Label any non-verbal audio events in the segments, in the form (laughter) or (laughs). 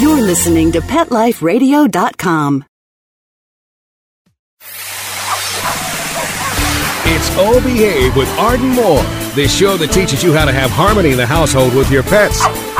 You're listening to PetLifeRadio.com. It's O Behave with Arden Moore, the show that teaches you how to have harmony in the household with your pets.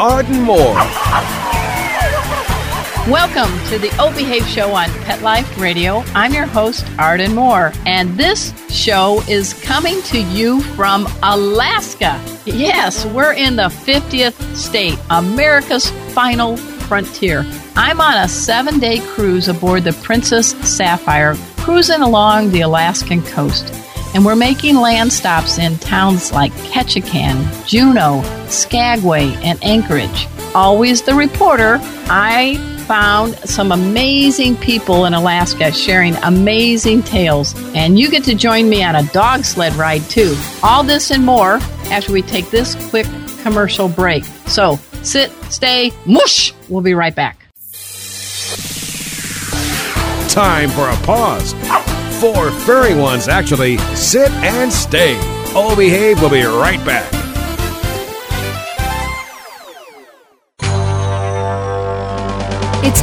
Arden Moore. Welcome to the O Behave Show on Pet Life Radio. I'm your host, Arden Moore, and this show is coming to you from Alaska. Yes, we're in the 50th state, America's final frontier. I'm on a seven day cruise aboard the Princess Sapphire, cruising along the Alaskan coast. And we're making land stops in towns like Ketchikan, Juneau, Skagway, and Anchorage. Always the reporter, I found some amazing people in Alaska sharing amazing tales. And you get to join me on a dog sled ride too. All this and more after we take this quick commercial break. So sit, stay, mush. We'll be right back. Time for a pause. Four furry ones actually sit and stay. O Behave We'll be right back.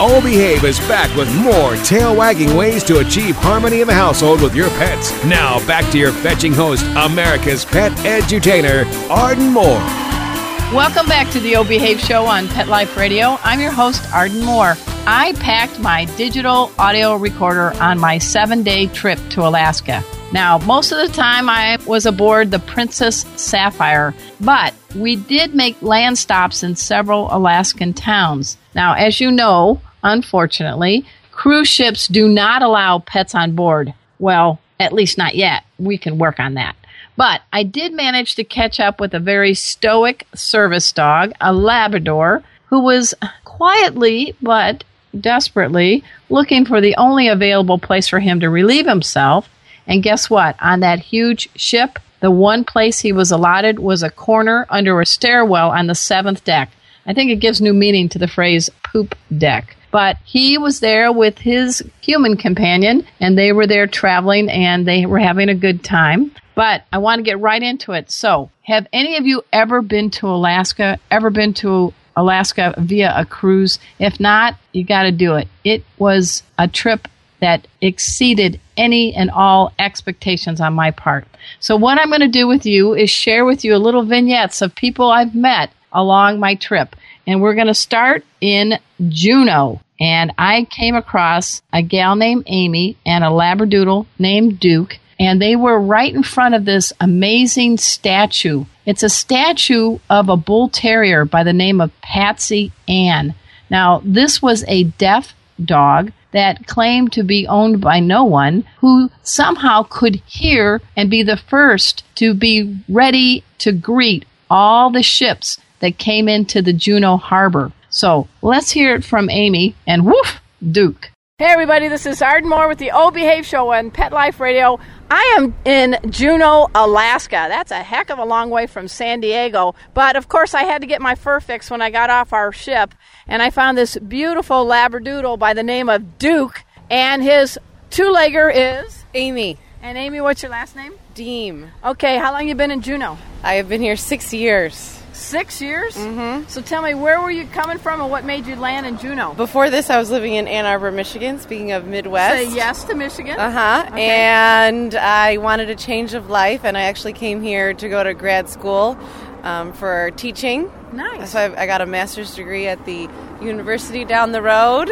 O Behave is back with more tail wagging ways to achieve harmony in the household with your pets. Now, back to your fetching host, America's pet edutainer, Arden Moore. Welcome back to the O Behave Show on Pet Life Radio. I'm your host, Arden Moore. I packed my digital audio recorder on my seven day trip to Alaska. Now, most of the time I was aboard the Princess Sapphire, but we did make land stops in several Alaskan towns. Now, as you know, unfortunately, cruise ships do not allow pets on board. Well, at least not yet. We can work on that. But I did manage to catch up with a very stoic service dog, a Labrador, who was quietly but desperately looking for the only available place for him to relieve himself. And guess what? On that huge ship, the one place he was allotted was a corner under a stairwell on the seventh deck. I think it gives new meaning to the phrase poop deck. But he was there with his human companion, and they were there traveling and they were having a good time. But I want to get right into it. So, have any of you ever been to Alaska? Ever been to Alaska via a cruise? If not, you got to do it. It was a trip that exceeded any and all expectations on my part. So, what I'm going to do with you is share with you a little vignettes of people I've met along my trip. And we're going to start in Juneau. And I came across a gal named Amy and a Labradoodle named Duke. And they were right in front of this amazing statue. It's a statue of a bull terrier by the name of Patsy Ann. Now, this was a deaf dog that claimed to be owned by no one who somehow could hear and be the first to be ready to greet all the ships that came into the Juneau harbor. So let's hear it from Amy and woof, Duke. Hey everybody, this is Arden Moore with the O Behave Show on Pet Life Radio. I am in Juneau, Alaska. That's a heck of a long way from San Diego. But of course, I had to get my fur fix when I got off our ship. And I found this beautiful Labradoodle by the name of Duke. And his two legger is Amy. And Amy, what's your last name? Deem. Okay, how long you been in Juneau? I have been here six years. Six years? Mm-hmm. So tell me, where were you coming from and what made you land in Juneau? Before this, I was living in Ann Arbor, Michigan, speaking of Midwest. Say yes to Michigan. Uh huh. Okay. And I wanted a change of life, and I actually came here to go to grad school um, for teaching. Nice. So I, I got a master's degree at the university down the road,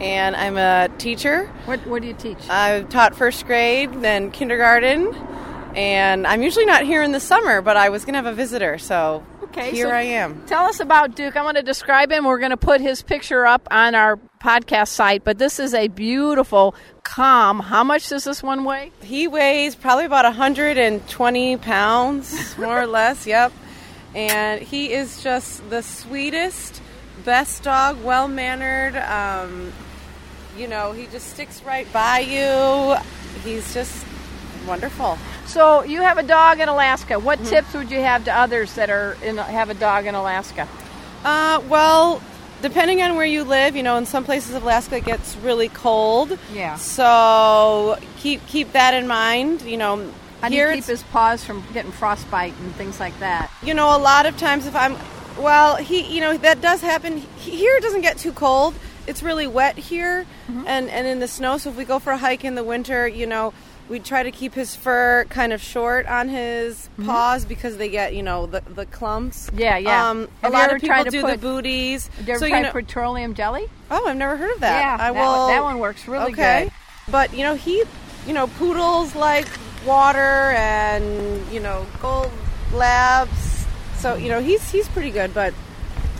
and I'm a teacher. What, what do you teach? I've taught first grade, then kindergarten, and I'm usually not here in the summer, but I was going to have a visitor, so Okay, here so I am. Tell us about Duke. I'm going to describe him. We're going to put his picture up on our podcast site, but this is a beautiful calm. How much does this one weigh? He weighs probably about 120 pounds, (laughs) more or less. Yep. And he is just the sweetest, best dog, well mannered. Um, you know, he just sticks right by you. He's just wonderful. So you have a dog in Alaska. What Mm-hmm. tips would you have to others that are in, have a dog in Alaska? Uh, well, depending on where you live, you know, in some places of Alaska it gets really cold. Yeah. So keep keep that in mind. You know, How do here you keep his paws from getting frostbite and things like that? you know, a lot of times if I'm, well, he, you know, that does happen. He, here it doesn't get too cold. It's really wet here, and and in the snow. So if we go for a hike in the winter, you know, we try to keep his fur kind of short on his paws because they get, you know, the the clumps. Yeah, yeah. Um, a lot of people do put- the booties. You ever so you know, petroleum jelly? oh, I've never heard of that. Yeah, I that will. one- that one works really good. okay. good. But you know, he, you know, poodles like water, and you know, gold labs. So you know, he's he's pretty good, but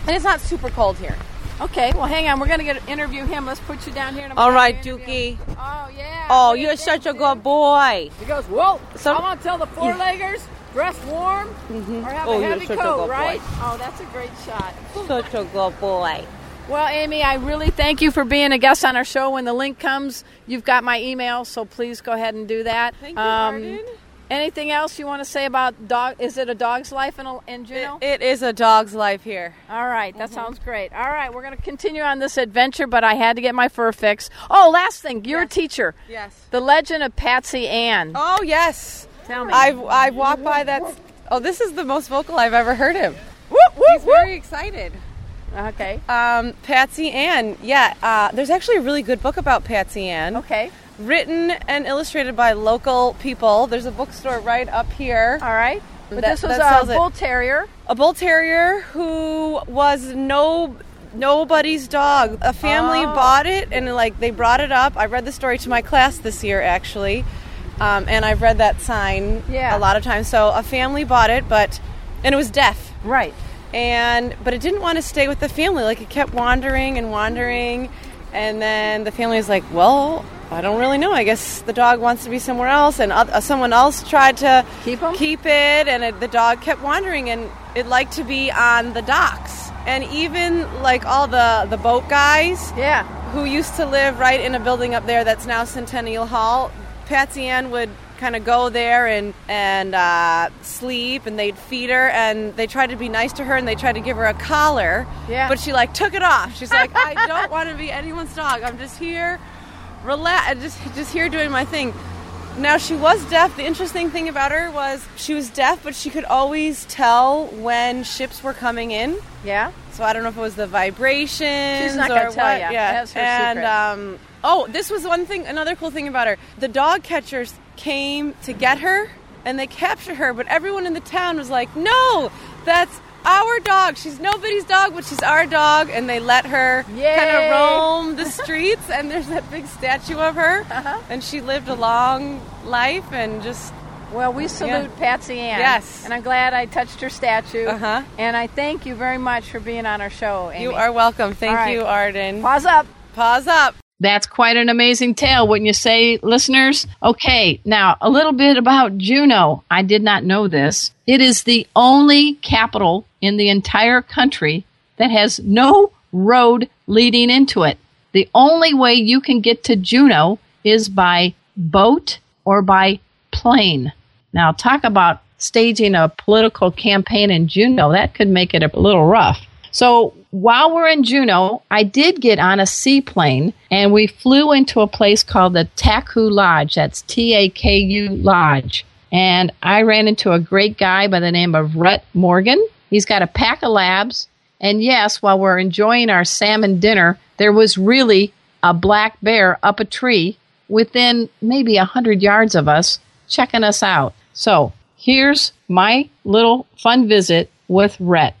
and it's not super cold here. Okay, well, hang on. We're going to get interview him. Let's put you down here. All right, I'm All gonna right, interview Dookie. him. Oh, yeah. Oh, Pay you're such a good boy. He goes, Whoa, So- I want to tell the four leggers, dress warm or have Oh, a you're heavy such a coat, good boy. right? Oh, that's a great shot. Such a good boy. Well, Amy, I really thank you for being a guest on our show. When the link comes, you've got my email, so please go ahead and do that. Thank you, Um, Arden. Anything else you want to say about dog? Is it a dog's life in, in It, it is a dog's life here. All right, that sounds great. All right, we're going to continue on this adventure, but I had to get my fur fixed. Oh, last thing, you're a teacher. Yes. The Legend of Patsy Ann. Oh yes. Tell me. I've I've walked by that. Oh, this is the most vocal I've ever heard him. Whoop, whoop, He's very excited. Okay. Um, Patsy Ann. Yeah, uh, there's actually a really good book about Patsy Ann. Okay. Written and illustrated by local people. There's a bookstore right up here. All right. But That- this was a bull terrier. A bull terrier who was no nobody's dog. A family Oh. bought it and like they brought it up. I read the story to my class this year actually, um, and I've read that sign Yeah. a lot of times. So a family bought it, but and it was deaf. Right. and but it didn't want to stay with the family like it kept wandering and wandering and then the family was like well i don't really know i guess the dog wants to be somewhere else and uh, someone else tried to Keep 'em? keep it and it, the dog kept wandering and it liked to be on the docks and even like all the the boat guys Yeah. who used to live right in a building up there that's now Centennial Hall. Patsy Ann would kind of go there and and uh, sleep, and they'd feed her, and they tried to be nice to her, and they tried to give her a collar. Yeah. But she like took it off. She's like, I (laughs) don't want to be anyone's dog. I'm just here, relax, just just here doing my thing. Now she was deaf. The interesting thing about her was she was deaf, but she could always tell when ships were coming in. Yeah. So I don't know if it was the vibrations. She's not or gonna tell what. ya. Yeah, That's her and secret. um, oh, this was one thing. Another cool thing about her: the dog catchers came to get her, and they captured her. But everyone in the town was like, "No, that's our dog. She's nobody's dog, but she's our dog." And they let her kind of roam the (laughs) streets. and there's that big statue of her, Uh-huh. and she lived a long life and just Well, we salute Patsy Ann. Yes. And I'm glad I touched her statue. Uh-huh. And I thank you very much for being on our show, Amy. you are welcome. Thank right. you, Arden. Pause up. Pause up. That's quite an amazing tale, wouldn't you say, listeners? Okay, now a little bit about Juneau. I did not know this. It is the only capital in the entire country that has no road leading into it. The only way you can get to Juneau is by boat or by plane. Now, talk about staging a political campaign in Juneau. That could make it a little rough. So while we're in Juneau, I did get on a seaplane and we flew into a place called the Taku Lodge. That's T A K U Lodge. And I ran into a great guy by the name of Rhett Morgan. He's got a pack of labs. And yes, while we're enjoying our salmon dinner, there was really a black bear up a tree within maybe a hundred yards of us checking us out. So here's my little fun visit with Rhett.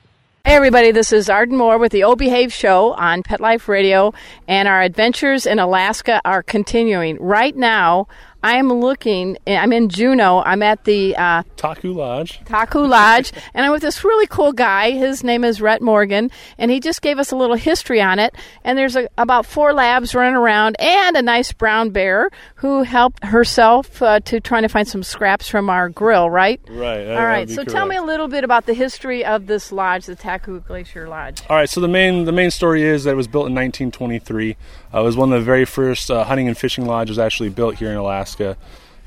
Hey everybody, this is Arden Moore with the O Behave Show on Pet Life Radio, and our adventures in Alaska are continuing. Right now, I'm looking, I'm in Juneau, I'm at the uh, Taku Lodge. Taku Lodge, (laughs) and I'm with this really cool guy. His name is Rhett Morgan, and he just gave us a little history on it. And there's a, about four labs running around, and a nice brown bear who helped herself uh, to trying to find some scraps from our grill, right? Right. that- All right. So tell me a little bit about the history of this lodge, the Taku Glacier Lodge. All right, so the main the main story is that it was built in 1923. Uh, it was one of the very first uh, hunting and fishing lodges actually built here in Alaska.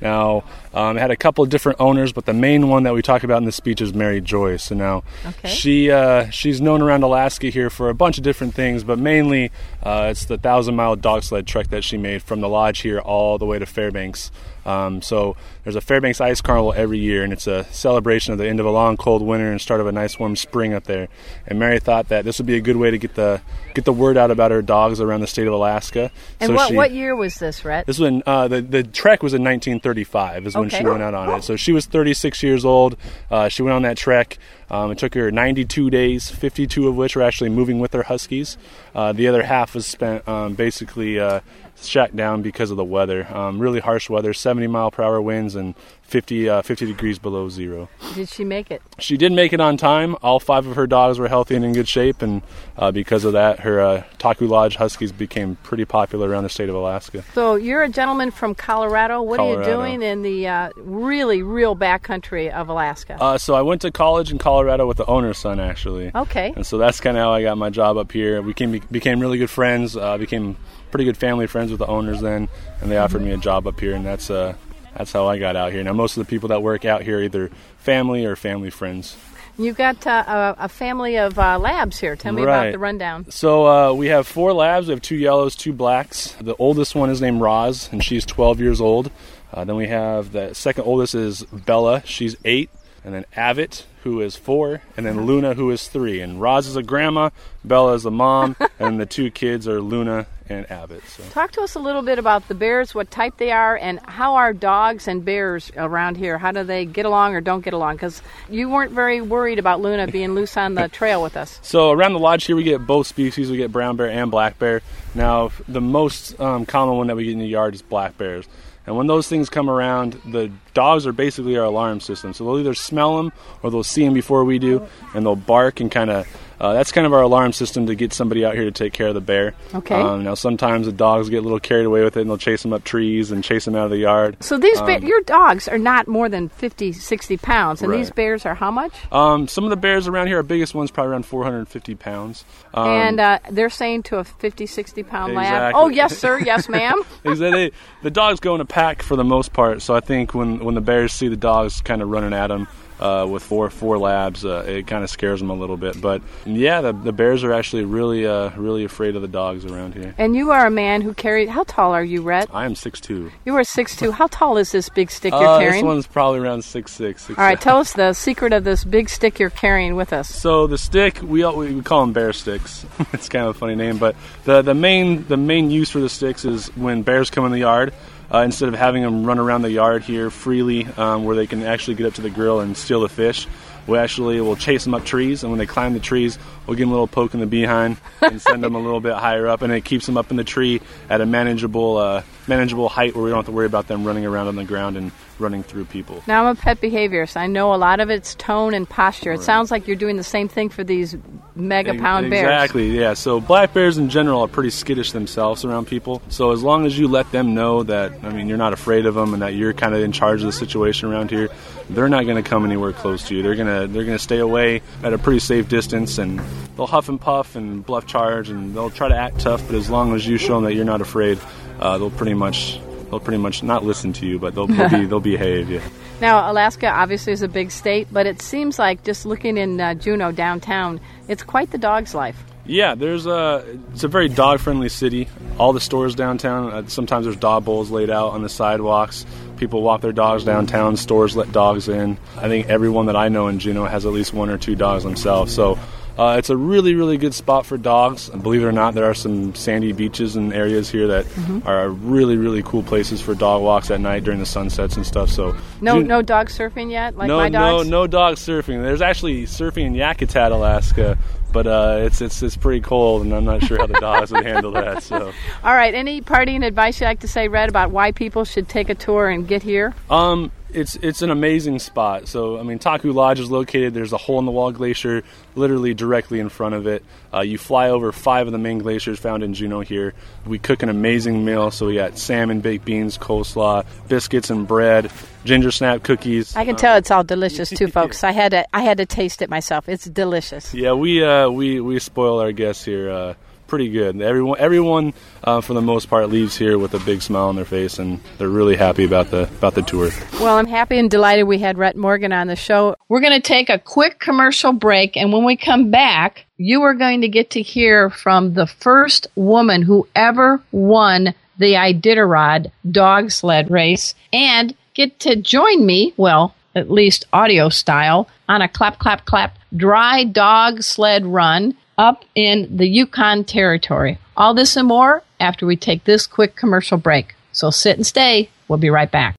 Now, um, it had a couple of different owners, but the main one that we talk about in the speech is Mary Joyce. And now, Okay. she uh, she's known around Alaska here for a bunch of different things, but mainly uh, it's the thousand mile dog sled trek that she made from the lodge here all the way to Fairbanks. Um, so there's a Fairbanks Ice Carnival every year, and it's a celebration of the end of a long, cold winter and start of a nice, warm spring up there. And Mary thought that this would be a good way to get the get the word out about her dogs around the state of Alaska. And so what, she, what year was this, Rhett? this was in, uh, the the trek was in 1935 is when Okay. she went out on it. So she was 36 years old. Uh, she went on that trek. Um, it took her 92 days, 52 of which were actually moving with her huskies. Uh, the other half was spent um, basically uh, shut down because of the weather. Um, really harsh weather, 70 mile per hour winds, and 50 uh, 50 degrees below zero. Did she make it? She did make it on time. All five of her dogs were healthy and in good shape, and uh, because of that, her uh, Taku Lodge Huskies became pretty popular around the state of Alaska. So you're a gentleman from Colorado. What are you doing in the uh, really real backcountry of Alaska? Uh, so I went to college in Colorado with the owner's son, actually. okay. And so that's kind of how I got my job up here. We came, became really good friends. Uh, became pretty good family friends with the owners then, and they offered me a job up here, and that's uh, that's how I got out here. Now most of the people that work out here are either family or family friends. You've got uh, a, family of uh, labs here. Tell me about the rundown. So uh, we have four labs. We have two yellows, two blacks. The oldest one is named Roz, and she's 12 years old. Uh, then we have the second oldest is Bella. She's eight. And then Abbott, who is four, and then Luna, who is three. And Roz is a grandma, Bella is a mom, (laughs) and the two kids are Luna and Abbott. So. Talk to us a little bit about the bears, what type they are, and how are dogs and bears around here? How do they get along or don't get along? Because you weren't very worried about Luna being loose on the (laughs) trail with us. So around the lodge here, we get both species. We get brown bear and black bear. Now, the most um, common one that we get in the yard is black bears. And when those things come around, the dogs are basically our alarm system. So they'll either smell them or they'll see them before we do, and they'll bark and kind of. Uh, that's kind of our alarm system to get somebody out here to take care of the bear. Okay. Um, now sometimes the dogs get a little carried away with it, and they'll chase them up trees and chase them out of the yard. So these Um, your dogs are not more than 50, 60 pounds, and Right. these bears are how much? Um, some of the bears around here, our biggest one's probably around 450 pounds. Um, and uh, they're saying to a 50, 60 pound lab, oh, yes, sir, yes, ma'am. Is that Exactly. the dogs go in a pack for the most part, so I think when when the bears see the dogs kind of running at them uh, with four four labs, uh, it kind of scares them a little bit. But yeah, the, the bears are actually really uh, really afraid of the dogs around here. and you are a man who carried, how tall are you, Rhett? I am six two. You are 6'2". How tall is this big stick you're Uh, carrying? this one's probably around six six. All right, tell us the secret of this big stick you're carrying with us. So the stick, we all- we call them bear sticks. (laughs) it's kind of a funny name, but the the main the main use for the sticks is when bears come in the yard. Uh, instead of having them run around the yard here freely, um, where they can actually get up to the grill and steal the fish, we actually will chase them up trees, and when they climb the trees, we'll give them a little poke in the behind and send them a little bit higher up, and it keeps them up in the tree at a manageable uh, manageable height where we don't have to worry about them running around on the ground and running through people. Now, I'm a pet behaviorist. I know a lot of it's tone and posture. It sounds like you're doing the same thing for these mega pound bears. Exactly, yeah. So black bears in general are pretty skittish themselves around people. So as long as you let them know that, I mean, you're not afraid of them and that you're kind of in charge of the situation around here, they're not going to come anywhere close to you. They're gonna they're gonna stay away at a pretty safe distance and they'll huff and puff and bluff charge and they'll try to act tough. But as long as you show them that you're not afraid, uh, they'll pretty much they'll pretty much not listen to you, but they'll, they'll (laughs) be they'll behave. Yeah. Now, Alaska obviously is a big state, but it seems like just looking in uh, Juneau downtown, it's quite the dog's life. Yeah, there's a. It's a very dog friendly city. All the stores downtown. Uh, sometimes there's dog bowls laid out on the sidewalks. People walk their dogs downtown. Stores let dogs in. I think everyone that I know in Juneau has at least one or two dogs themselves. So uh, it's a really, really good spot for dogs. Believe it or not, there are some sandy beaches and areas here that Mm-hmm. are really, really cool places for dog walks at night during the sunsets and stuff. So No, June- no dog surfing yet, like no, my dogs. no, no dog surfing. There's actually surfing in Yakutat, Alaska, but uh, it's it's it's pretty cold, and I'm not sure how the (laughs) dogs would handle that. So, All right. Any parting advice you'd like to say, Rhett, about why people should take a tour and get here? um, it's it's an amazing spot. So, I mean, Taku Lodge is located. There's a hole in the wall glacier, literally directly in front of it. Uh, you fly over five of the main glaciers found in Juneau here. We cook an amazing meal. So we got salmon, baked beans, coleslaw, biscuits and bread, ginger snap cookies. I can tell it's all delicious too, folks. I had to I had to taste it myself. It's delicious. Yeah, we uh, we we spoil our guests here uh, pretty good. Everyone everyone uh, for the most part leaves here with a big smile on their face, and they're really happy about the about the tour. Well, I'm happy and delighted we had Rhett Morgan on the show. We're going to take a quick commercial break, and when we come back, you are going to get to hear from the first woman who ever won the Iditarod dog sled race and get to join me, well, at least audio style, on a clap, clap, clap dry dog sled run up in the Yukon Territory. All this and more after we take this quick commercial break. So sit and stay. We'll be right back.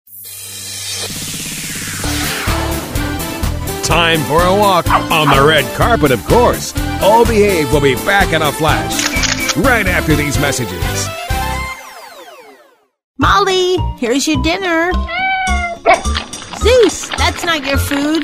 Time for a walk on the red carpet, of course. O Behave will be back in a flash right after these messages. Molly, here's your dinner. Zeus, that's not your food.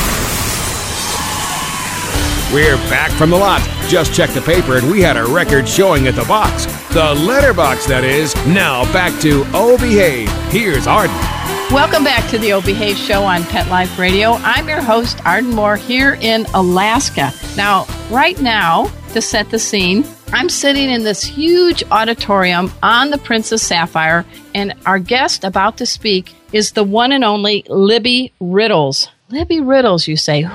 We're back from the lot. Just checked the paper and we had a record showing at the box. The letterbox, that is. Now back to Oh Behave. Here's Arden. Welcome back to the O Behave Show on Pet Life Radio. I'm your host, Arden Moore, here in Alaska. Now, right now, to set the scene, I'm sitting in this huge auditorium on the Princess Sapphire, and our guest about to speak is the one and only Libby Riddles. Libby Riddles, you say.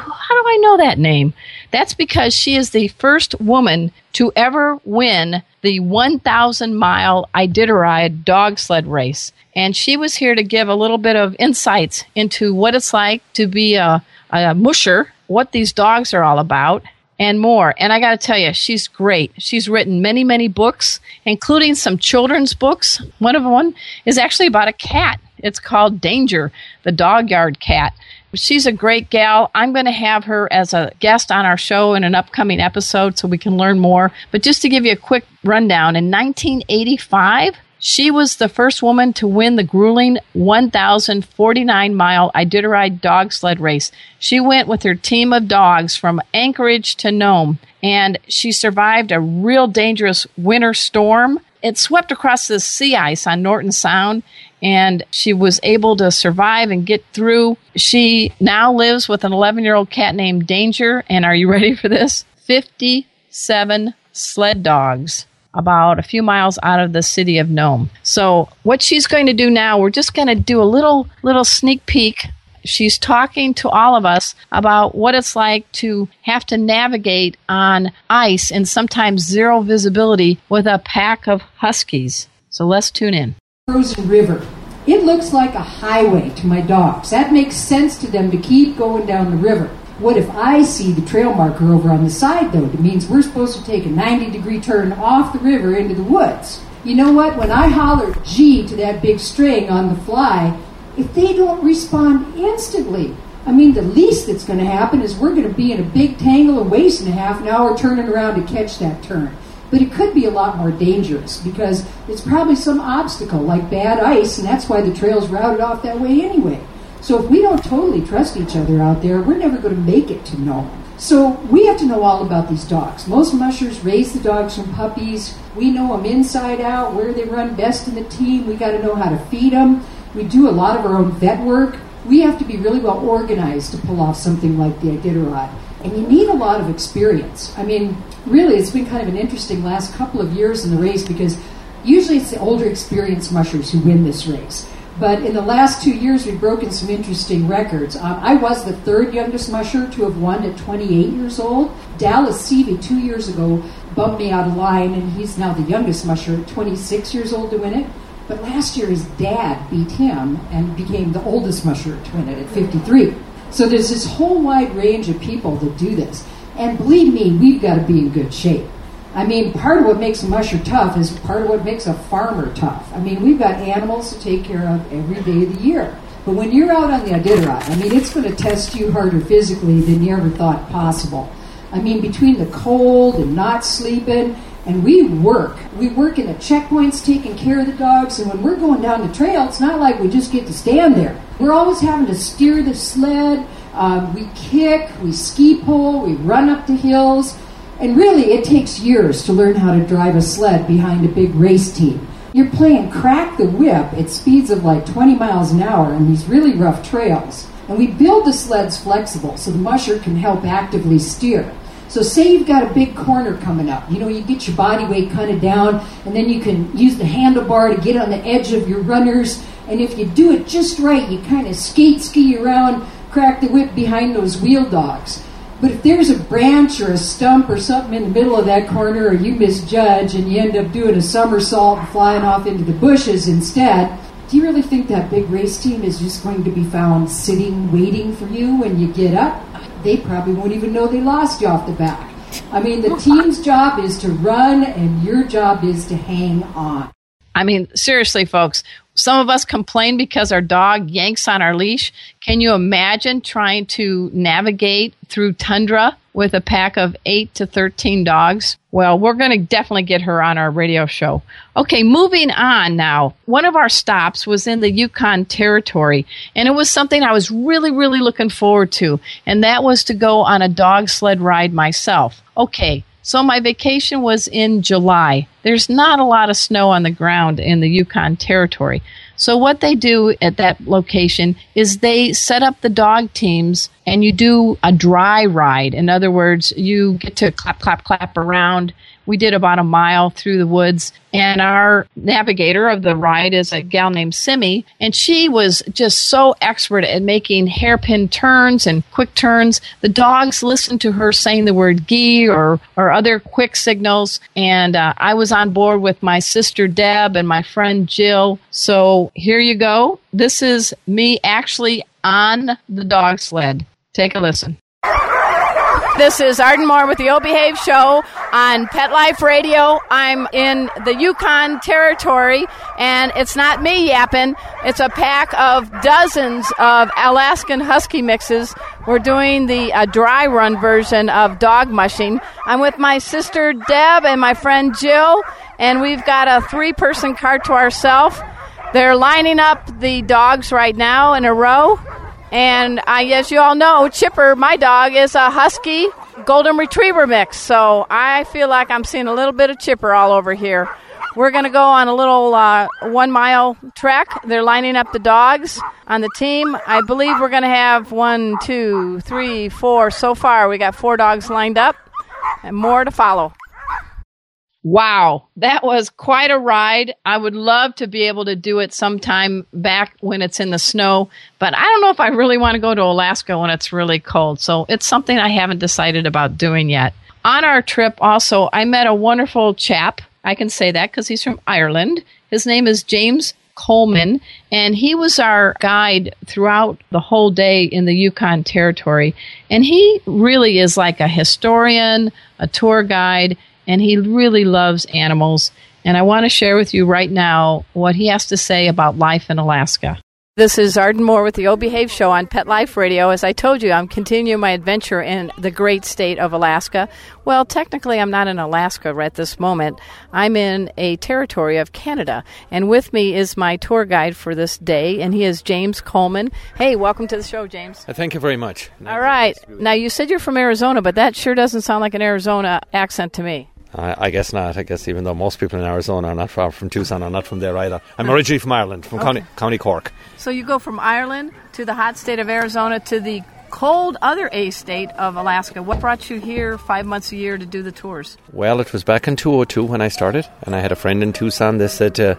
I know that name? That's because she is the first woman to ever win the 1,000 mile Iditarod dog sled race. And she was here to give a little bit of insights into what it's like to be a, a musher, what these dogs are all about, and more. And I got to tell you, she's great. She's written many, many books, including some children's books. One of them is actually about a cat. It's called Danger, the dog yard cat. She's a great gal. I'm going to have her as a guest on our show in an upcoming episode so we can learn more. But just to give you a quick rundown, in 1985, she was the first woman to win the grueling 1,049 mile Iditarod dog sled race. She went with her team of dogs from Anchorage to Nome, and she survived a real dangerous winter storm. It swept across the sea ice on Norton Sound, and she was able to survive and get through. She now lives with an 11 year old cat named Danger, and are you (laughs) ready for this? 57 sled dogs about a few miles out of the city of Nome. So what she's going to do now, we're just going to do a little little sneak peek. She's talking to all of us about what it's like to have to navigate on ice and sometimes zero visibility with a pack of huskies. So let's tune in. Frozen river. It looks like a highway to my dogs. That makes sense to them to keep going down the river. What if I see the trail marker over on the side, though? It means we're supposed to take a 90 degree turn off the river into the woods. you know what? When I holler gee to that big string on the fly, if they don't respond instantly, I mean, the least that's going to happen is we're going to be in a big tangle of and wasting a half an hour turning around to catch that turn. But it could be a lot more dangerous because it's probably some obstacle like bad ice, and that's why the trail's routed off that way anyway. So if we don't totally trust each other out there, we're never going to make it to Nome. So we have to know all about these dogs. Most mushers raise the dogs from puppies. We know them inside out, where they run best in the team. We got to know how to feed them. We do a lot of our own vet work. We have to be really well organized to pull off something like the Iditarod. And you need a lot of experience. I mean, really, it's been kind of an interesting last couple of years in the race because usually it's the older, experienced mushers who win this race. But in the last two years, we've broken some interesting records. Um, I was the third youngest musher to have won at 28 years old. Dallas Seavey, two years ago, bumped me out of line, and he's now the youngest musher at 26 years old to win it. But last year, his dad beat him and became the oldest musher to win it at 53. So there's this whole wide range of people that do this. And believe me, we've got to be in good shape. I mean, part of what makes a musher tough is part of what makes a farmer tough. I mean, we've got animals to take care of every day of the year. But when you're out on the Iditarod, I mean, it's going to test you harder physically than you ever thought possible. I mean, between the cold and not sleeping, and we work. We work in the checkpoints taking care of the dogs, and when we're going down the trail, it's not like we just get to stand there. We're always having to steer the sled. Um, we kick, we ski pole, we run up the hills. And really, it takes years to learn how to drive a sled behind a big race team. You're playing crack the whip at speeds of like 20 miles an hour on these really rough trails. And we build the sleds flexible so the musher can help actively steer. So, say you've got a big corner coming up. You know, you get your body weight kind of down, and then you can use the handlebar to get on the edge of your runners. And if you do it just right, you kind of skate ski around, crack the whip behind those wheel dogs. But if there's a branch or a stump or something in the middle of that corner, or you misjudge and you end up doing a somersault and flying off into the bushes instead, do you really think that big race team is just going to be found sitting waiting for you when you get up? They probably won't even know they lost you off the back. I mean, the team's job is to run, and your job is to hang on. I mean, seriously, folks, some of us complain because our dog yanks on our leash. Can you imagine trying to navigate through tundra with a pack of 8 to 13 dogs? Well, we're going to definitely get her on our radio show. Okay, moving on now. One of our stops was in the Yukon Territory, and it was something I was really, really looking forward to, and that was to go on a dog sled ride myself. Okay, so my vacation was in July. There's not a lot of snow on the ground in the Yukon Territory. So what they do at that location is they set up the dog teams and you do a dry ride. In other words, you get to clap, clap, clap around we did about a mile through the woods, and our navigator of the ride is a gal named Simi, and she was just so expert at making hairpin turns and quick turns. The dogs listened to her saying the word "gee" or or other quick signals, and uh, I was on board with my sister Deb and my friend Jill. So here you go. This is me actually on the dog sled. Take a listen. This is Arden Moore with the O Behave Show on Pet Life Radio. I'm in the Yukon Territory, and it's not me yapping. It's a pack of dozens of Alaskan Husky mixes. We're doing the uh, dry run version of dog mushing. I'm with my sister Deb and my friend Jill, and we've got a three person cart to ourselves. They're lining up the dogs right now in a row. And I, as you all know, Chipper, my dog, is a husky golden retriever mix. So I feel like I'm seeing a little bit of Chipper all over here. We're going to go on a little uh, one mile trek. They're lining up the dogs on the team. I believe we're going to have one, two, three, four. So far, we got four dogs lined up and more to follow. Wow, that was quite a ride. I would love to be able to do it sometime back when it's in the snow, but I don't know if I really want to go to Alaska when it's really cold. So it's something I haven't decided about doing yet. On our trip, also, I met a wonderful chap. I can say that because he's from Ireland. His name is James Coleman, and he was our guide throughout the whole day in the Yukon Territory. And he really is like a historian, a tour guide and he really loves animals. And I want to share with you right now what he has to say about life in Alaska. This is Arden Moore with the O Behave Show on Pet Life Radio. As I told you, I'm continuing my adventure in the great state of Alaska. Well, technically, I'm not in Alaska right this moment. I'm in a territory of Canada. And with me is my tour guide for this day, and he is James Coleman. Hey, welcome to the show, James. Uh, Thank you very much. All right. Now, you said you're from Arizona, but that sure doesn't sound like an Arizona accent to me. I, I guess not. I guess even though most people in Arizona are not far from Tucson, are not from there either. I'm originally from Ireland, from County, County Cork. So you go from Ireland to the hot state of Arizona to the cold other A state of Alaska. What brought you here five months a year to do the tours? Well, it was back in 202 when I started, and I had a friend in Tucson that said uh,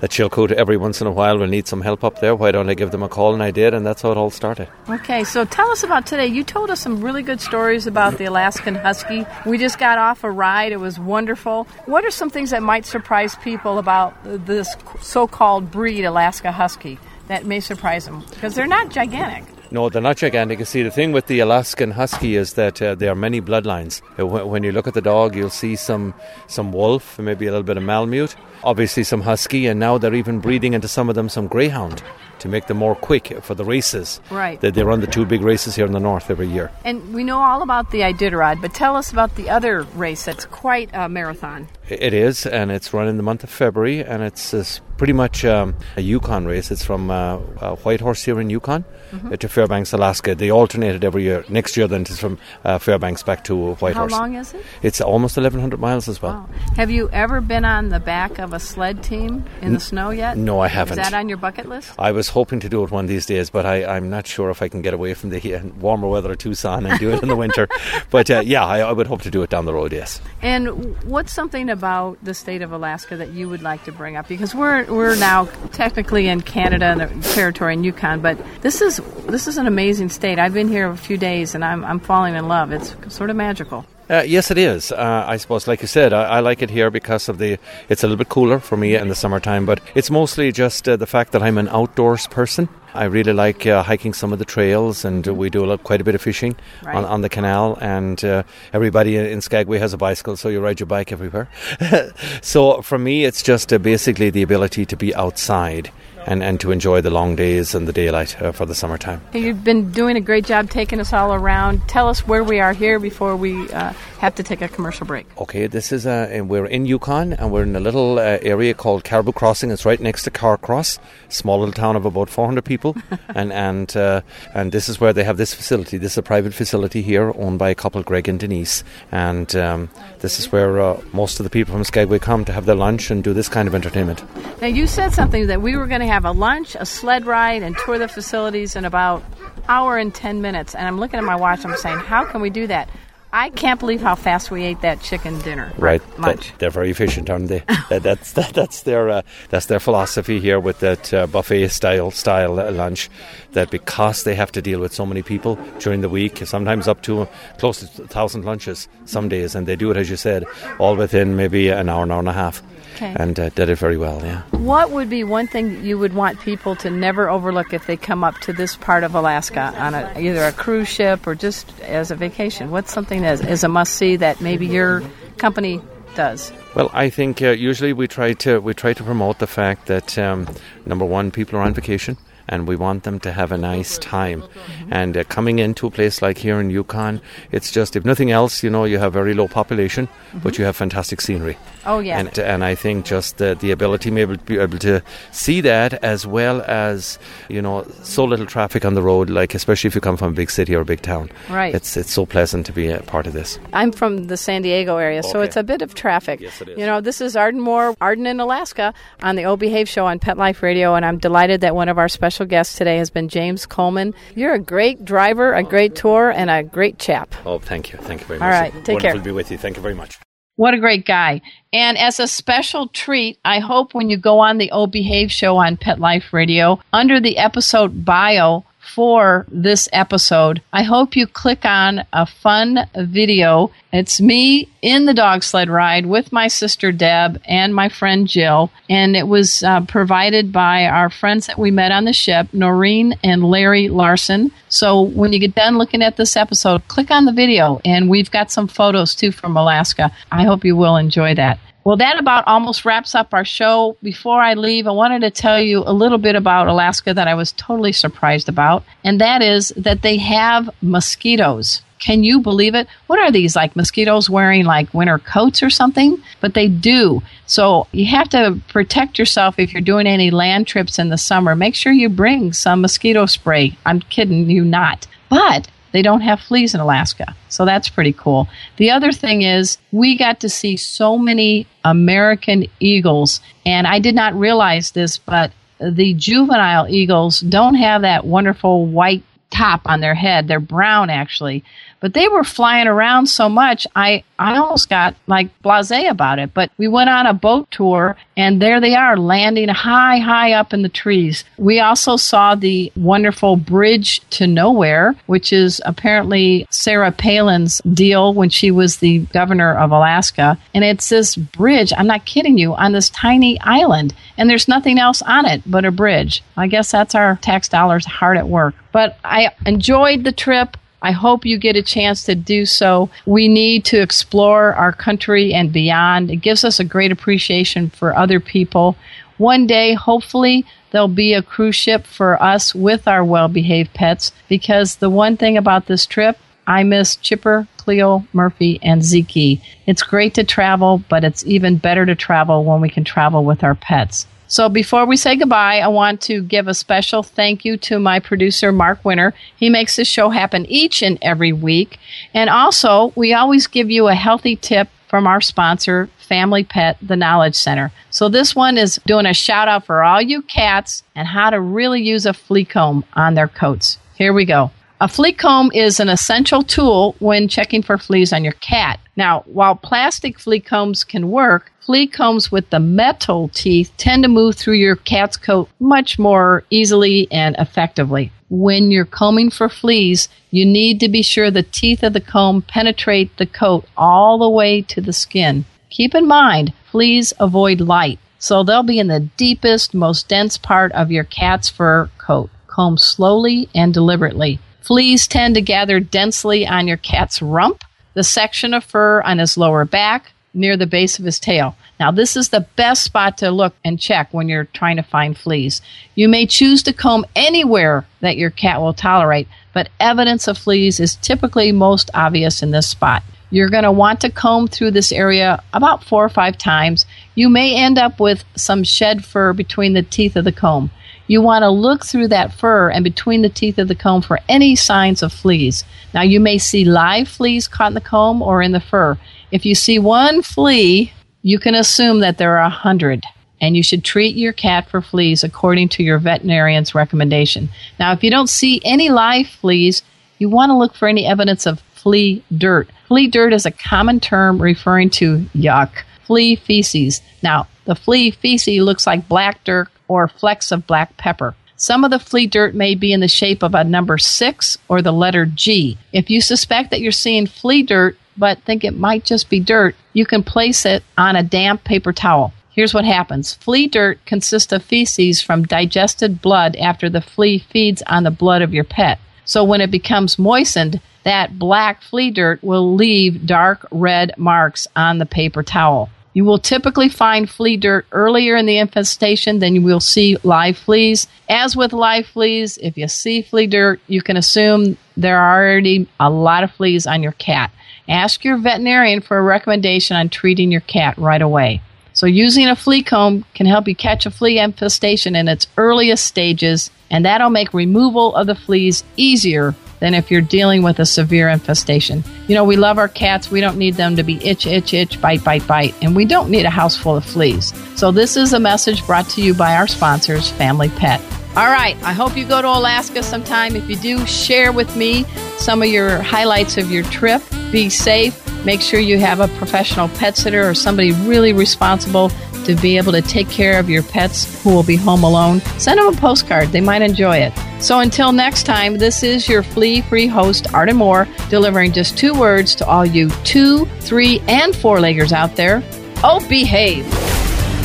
that Chilkoot every once in a while will need some help up there. Why don't I give them a call? And I did, and that's how it all started. Okay, so tell us about today. You told us some really good stories about the Alaskan Husky. We just got off a ride, it was wonderful. What are some things that might surprise people about this so called breed, Alaska Husky, that may surprise them? Because they're not gigantic. No, they're not gigantic. You see, the thing with the Alaskan Husky is that uh, there are many bloodlines. Uh, When you look at the dog, you'll see some some wolf, maybe a little bit of Malamute, obviously some Husky, and now they're even breeding into some of them some Greyhound to make them more quick for the races. Right. They, they run the two big races here in the north every year. And we know all about the Iditarod, but tell us about the other race that's quite a marathon. It is, and it's run in the month of February, and it's, pretty much um, a Yukon race. It's from uh, uh, Whitehorse here in Yukon Mhm. uh, to Fairbanks, Alaska. They alternated every year. Next year, then it's from uh, Fairbanks back to Whitehorse. How long is it? It's almost 1,100 miles as well. Have you ever been on the back of a sled team in the snow yet? no, I haven't. Is that on your bucket list? I was hoping to do it one of these days, but I, I'm not sure if I can get away from the uh, warmer weather of Tucson and do it in the winter. (laughs) But uh, yeah, I, I would hope to do it down the road, yes. And what's something about the state of Alaska that you would like to bring up? Because we're we're now technically in Canada and the territory in Yukon, but this is this is an amazing state. I've been here a few days and I'm I'm falling in love. It's sort of magical. Uh, yes, it is. Uh, I suppose, like you said, I, I like it here because of the. It's a little bit cooler for me in the summertime, but it's mostly just uh, the fact that I'm an outdoors person. I really like uh, hiking some of the trails, and we do a lot, quite a bit of fishing Right. on, on the canal. And uh, everybody in, in Skagway has a bicycle, so you ride your bike everywhere. (laughs) so for me, it's just uh, basically the ability to be outside and, and to enjoy the long days and the daylight uh, for the summertime. You've been doing a great job taking us all around. Tell us where we are here before we uh, have to take a commercial break. Okay, this is uh, and we're in Yukon and we're in a little uh, area called Caribou Crossing. It's right next to Carcross, small little town of about 400 people, (laughs) and and uh, and this is where they have this facility. This is a private facility here, owned by a couple, Greg and Denise, and um, this is where uh, most of the people from Skagway come to have their lunch and do this kind of entertainment. Now, you said something that we were going to have a lunch, a sled ride, and tour the facilities in about hour and 10 minutes. And I'm looking at my watch, I'm saying, how can we do that? I can't believe how fast we ate that chicken dinner. Right, Lunch. That- they're very efficient, aren't they? (laughs) that, that's that, that's their uh, that's their philosophy here with that uh, buffet style style uh, lunch. That because they have to deal with so many people during the week, sometimes up to close to a thousand lunches some days, and they do it as you said, all within maybe an hour, an hour and a half, Okay. and uh, did it very well. Yeah. What would be one thing you would want people to never overlook if they come up to this part of Alaska on a, either a cruise ship or just as a vacation? What's something that is, a must see that maybe your company does? Well, I think uh, usually we try to we try to promote the fact that um, number one, people are on vacation. And we want them to have a nice time. And uh, coming into a place like here in Yukon, it's just, if nothing else, you know, you have very low population, but you have fantastic scenery. Oh, yeah. And, and I think just the, the ability maybe to be able to see that as well as, you know, so little traffic on the road, like especially if you come from a big city or a big town. Right. It's, it's so pleasant to be a part of this. I'm from the San Diego area, so it's a bit of traffic. Yes, it is. You know, this is Arden Moore, Arden in Alaska, on the O Behave Show on Pet Life Radio, and I'm delighted that one of our special guests today has been James Coleman. You're a great driver, a great tour, and a great chap. Oh, thank you. Thank you very All much. right, take Wonderful care. to be with you. Thank you very much. What a great guy. And as a special treat, I hope when you go on the O Behave show on Pet Life Radio, under the episode bio for this episode, I hope you click on a fun video. It's me in the dog sled ride with my sister Deb and my friend Jill. And it was uh, provided by our friends that we met on the ship, Noreen and Larry Larson. So when you get done looking at this episode, click on the video. And we've got some photos too from Alaska. I hope you will enjoy that. Well, that about almost wraps up our show. Before I leave, I wanted to tell you a little bit about Alaska that I was totally surprised about, and that is that they have mosquitoes. Can you believe it? What are these like mosquitoes wearing like winter coats or something? But they do. So you have to protect yourself if you're doing any land trips in the summer. Make sure you bring some mosquito spray. I'm kidding you not. But they don't have fleas in Alaska. So that's pretty cool. The other thing is, we got to see so many American eagles, and I did not realize this, but the juvenile eagles don't have that wonderful white top on their head. They're brown actually. But they were flying around so much, I, I almost got like blase about it. But we went on a boat tour, and there they are landing high, high up in the trees. We also saw the wonderful Bridge to Nowhere, which is apparently Sarah Palin's deal when she was the governor of Alaska. And it's this bridge, I'm not kidding you, on this tiny island. And there's nothing else on it but a bridge. I guess that's our tax dollars hard at work. But I enjoyed the trip. I hope you get a chance to do so. We need to explore our country and beyond. It gives us a great appreciation for other people. One day, hopefully, there'll be a cruise ship for us with our well behaved pets because the one thing about this trip, I miss Chipper, Cleo, Murphy, and Zeke. It's great to travel, but it's even better to travel when we can travel with our pets. So before we say goodbye, I want to give a special thank you to my producer, Mark Winter. He makes this show happen each and every week. And also, we always give you a healthy tip from our sponsor, Family Pet, the Knowledge Center. So this one is doing a shout out for all you cats and how to really use a flea comb on their coats. Here we go. A flea comb is an essential tool when checking for fleas on your cat. Now, while plastic flea combs can work, flea combs with the metal teeth tend to move through your cat's coat much more easily and effectively. When you're combing for fleas, you need to be sure the teeth of the comb penetrate the coat all the way to the skin. Keep in mind, fleas avoid light, so they'll be in the deepest, most dense part of your cat's fur coat. Comb slowly and deliberately. Fleas tend to gather densely on your cat's rump, the section of fur on his lower back, near the base of his tail. Now, this is the best spot to look and check when you're trying to find fleas. You may choose to comb anywhere that your cat will tolerate, but evidence of fleas is typically most obvious in this spot. You're going to want to comb through this area about four or five times. You may end up with some shed fur between the teeth of the comb. You want to look through that fur and between the teeth of the comb for any signs of fleas. Now, you may see live fleas caught in the comb or in the fur. If you see one flea, you can assume that there are a hundred, and you should treat your cat for fleas according to your veterinarian's recommendation. Now, if you don't see any live fleas, you want to look for any evidence of flea dirt. Flea dirt is a common term referring to yuck, flea feces. Now, the flea feces looks like black dirt or flecks of black pepper. Some of the flea dirt may be in the shape of a number 6 or the letter G. If you suspect that you're seeing flea dirt but think it might just be dirt, you can place it on a damp paper towel. Here's what happens flea dirt consists of feces from digested blood after the flea feeds on the blood of your pet. So when it becomes moistened, that black flea dirt will leave dark red marks on the paper towel. You will typically find flea dirt earlier in the infestation than you will see live fleas. As with live fleas, if you see flea dirt, you can assume there are already a lot of fleas on your cat. Ask your veterinarian for a recommendation on treating your cat right away. So, using a flea comb can help you catch a flea infestation in its earliest stages, and that'll make removal of the fleas easier than if you're dealing with a severe infestation. You know, we love our cats. We don't need them to be itch, itch, itch, bite, bite, bite. And we don't need a house full of fleas. So, this is a message brought to you by our sponsors, Family Pet. All right, I hope you go to Alaska sometime. If you do, share with me some of your highlights of your trip. Be safe. Make sure you have a professional pet sitter or somebody really responsible to be able to take care of your pets who will be home alone. Send them a postcard, they might enjoy it. So until next time, this is your flea free host, Arden Moore, delivering just two words to all you two, three, and four leggers out there. Oh, behave.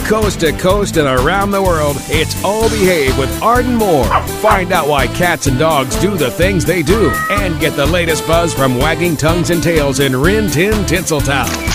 Coast to coast and around the world, it's O Behave with Arden Moore. Find out why cats and dogs do the things they do and get the latest buzz from wagging tongues and tails in Rin Tin Tinseltown.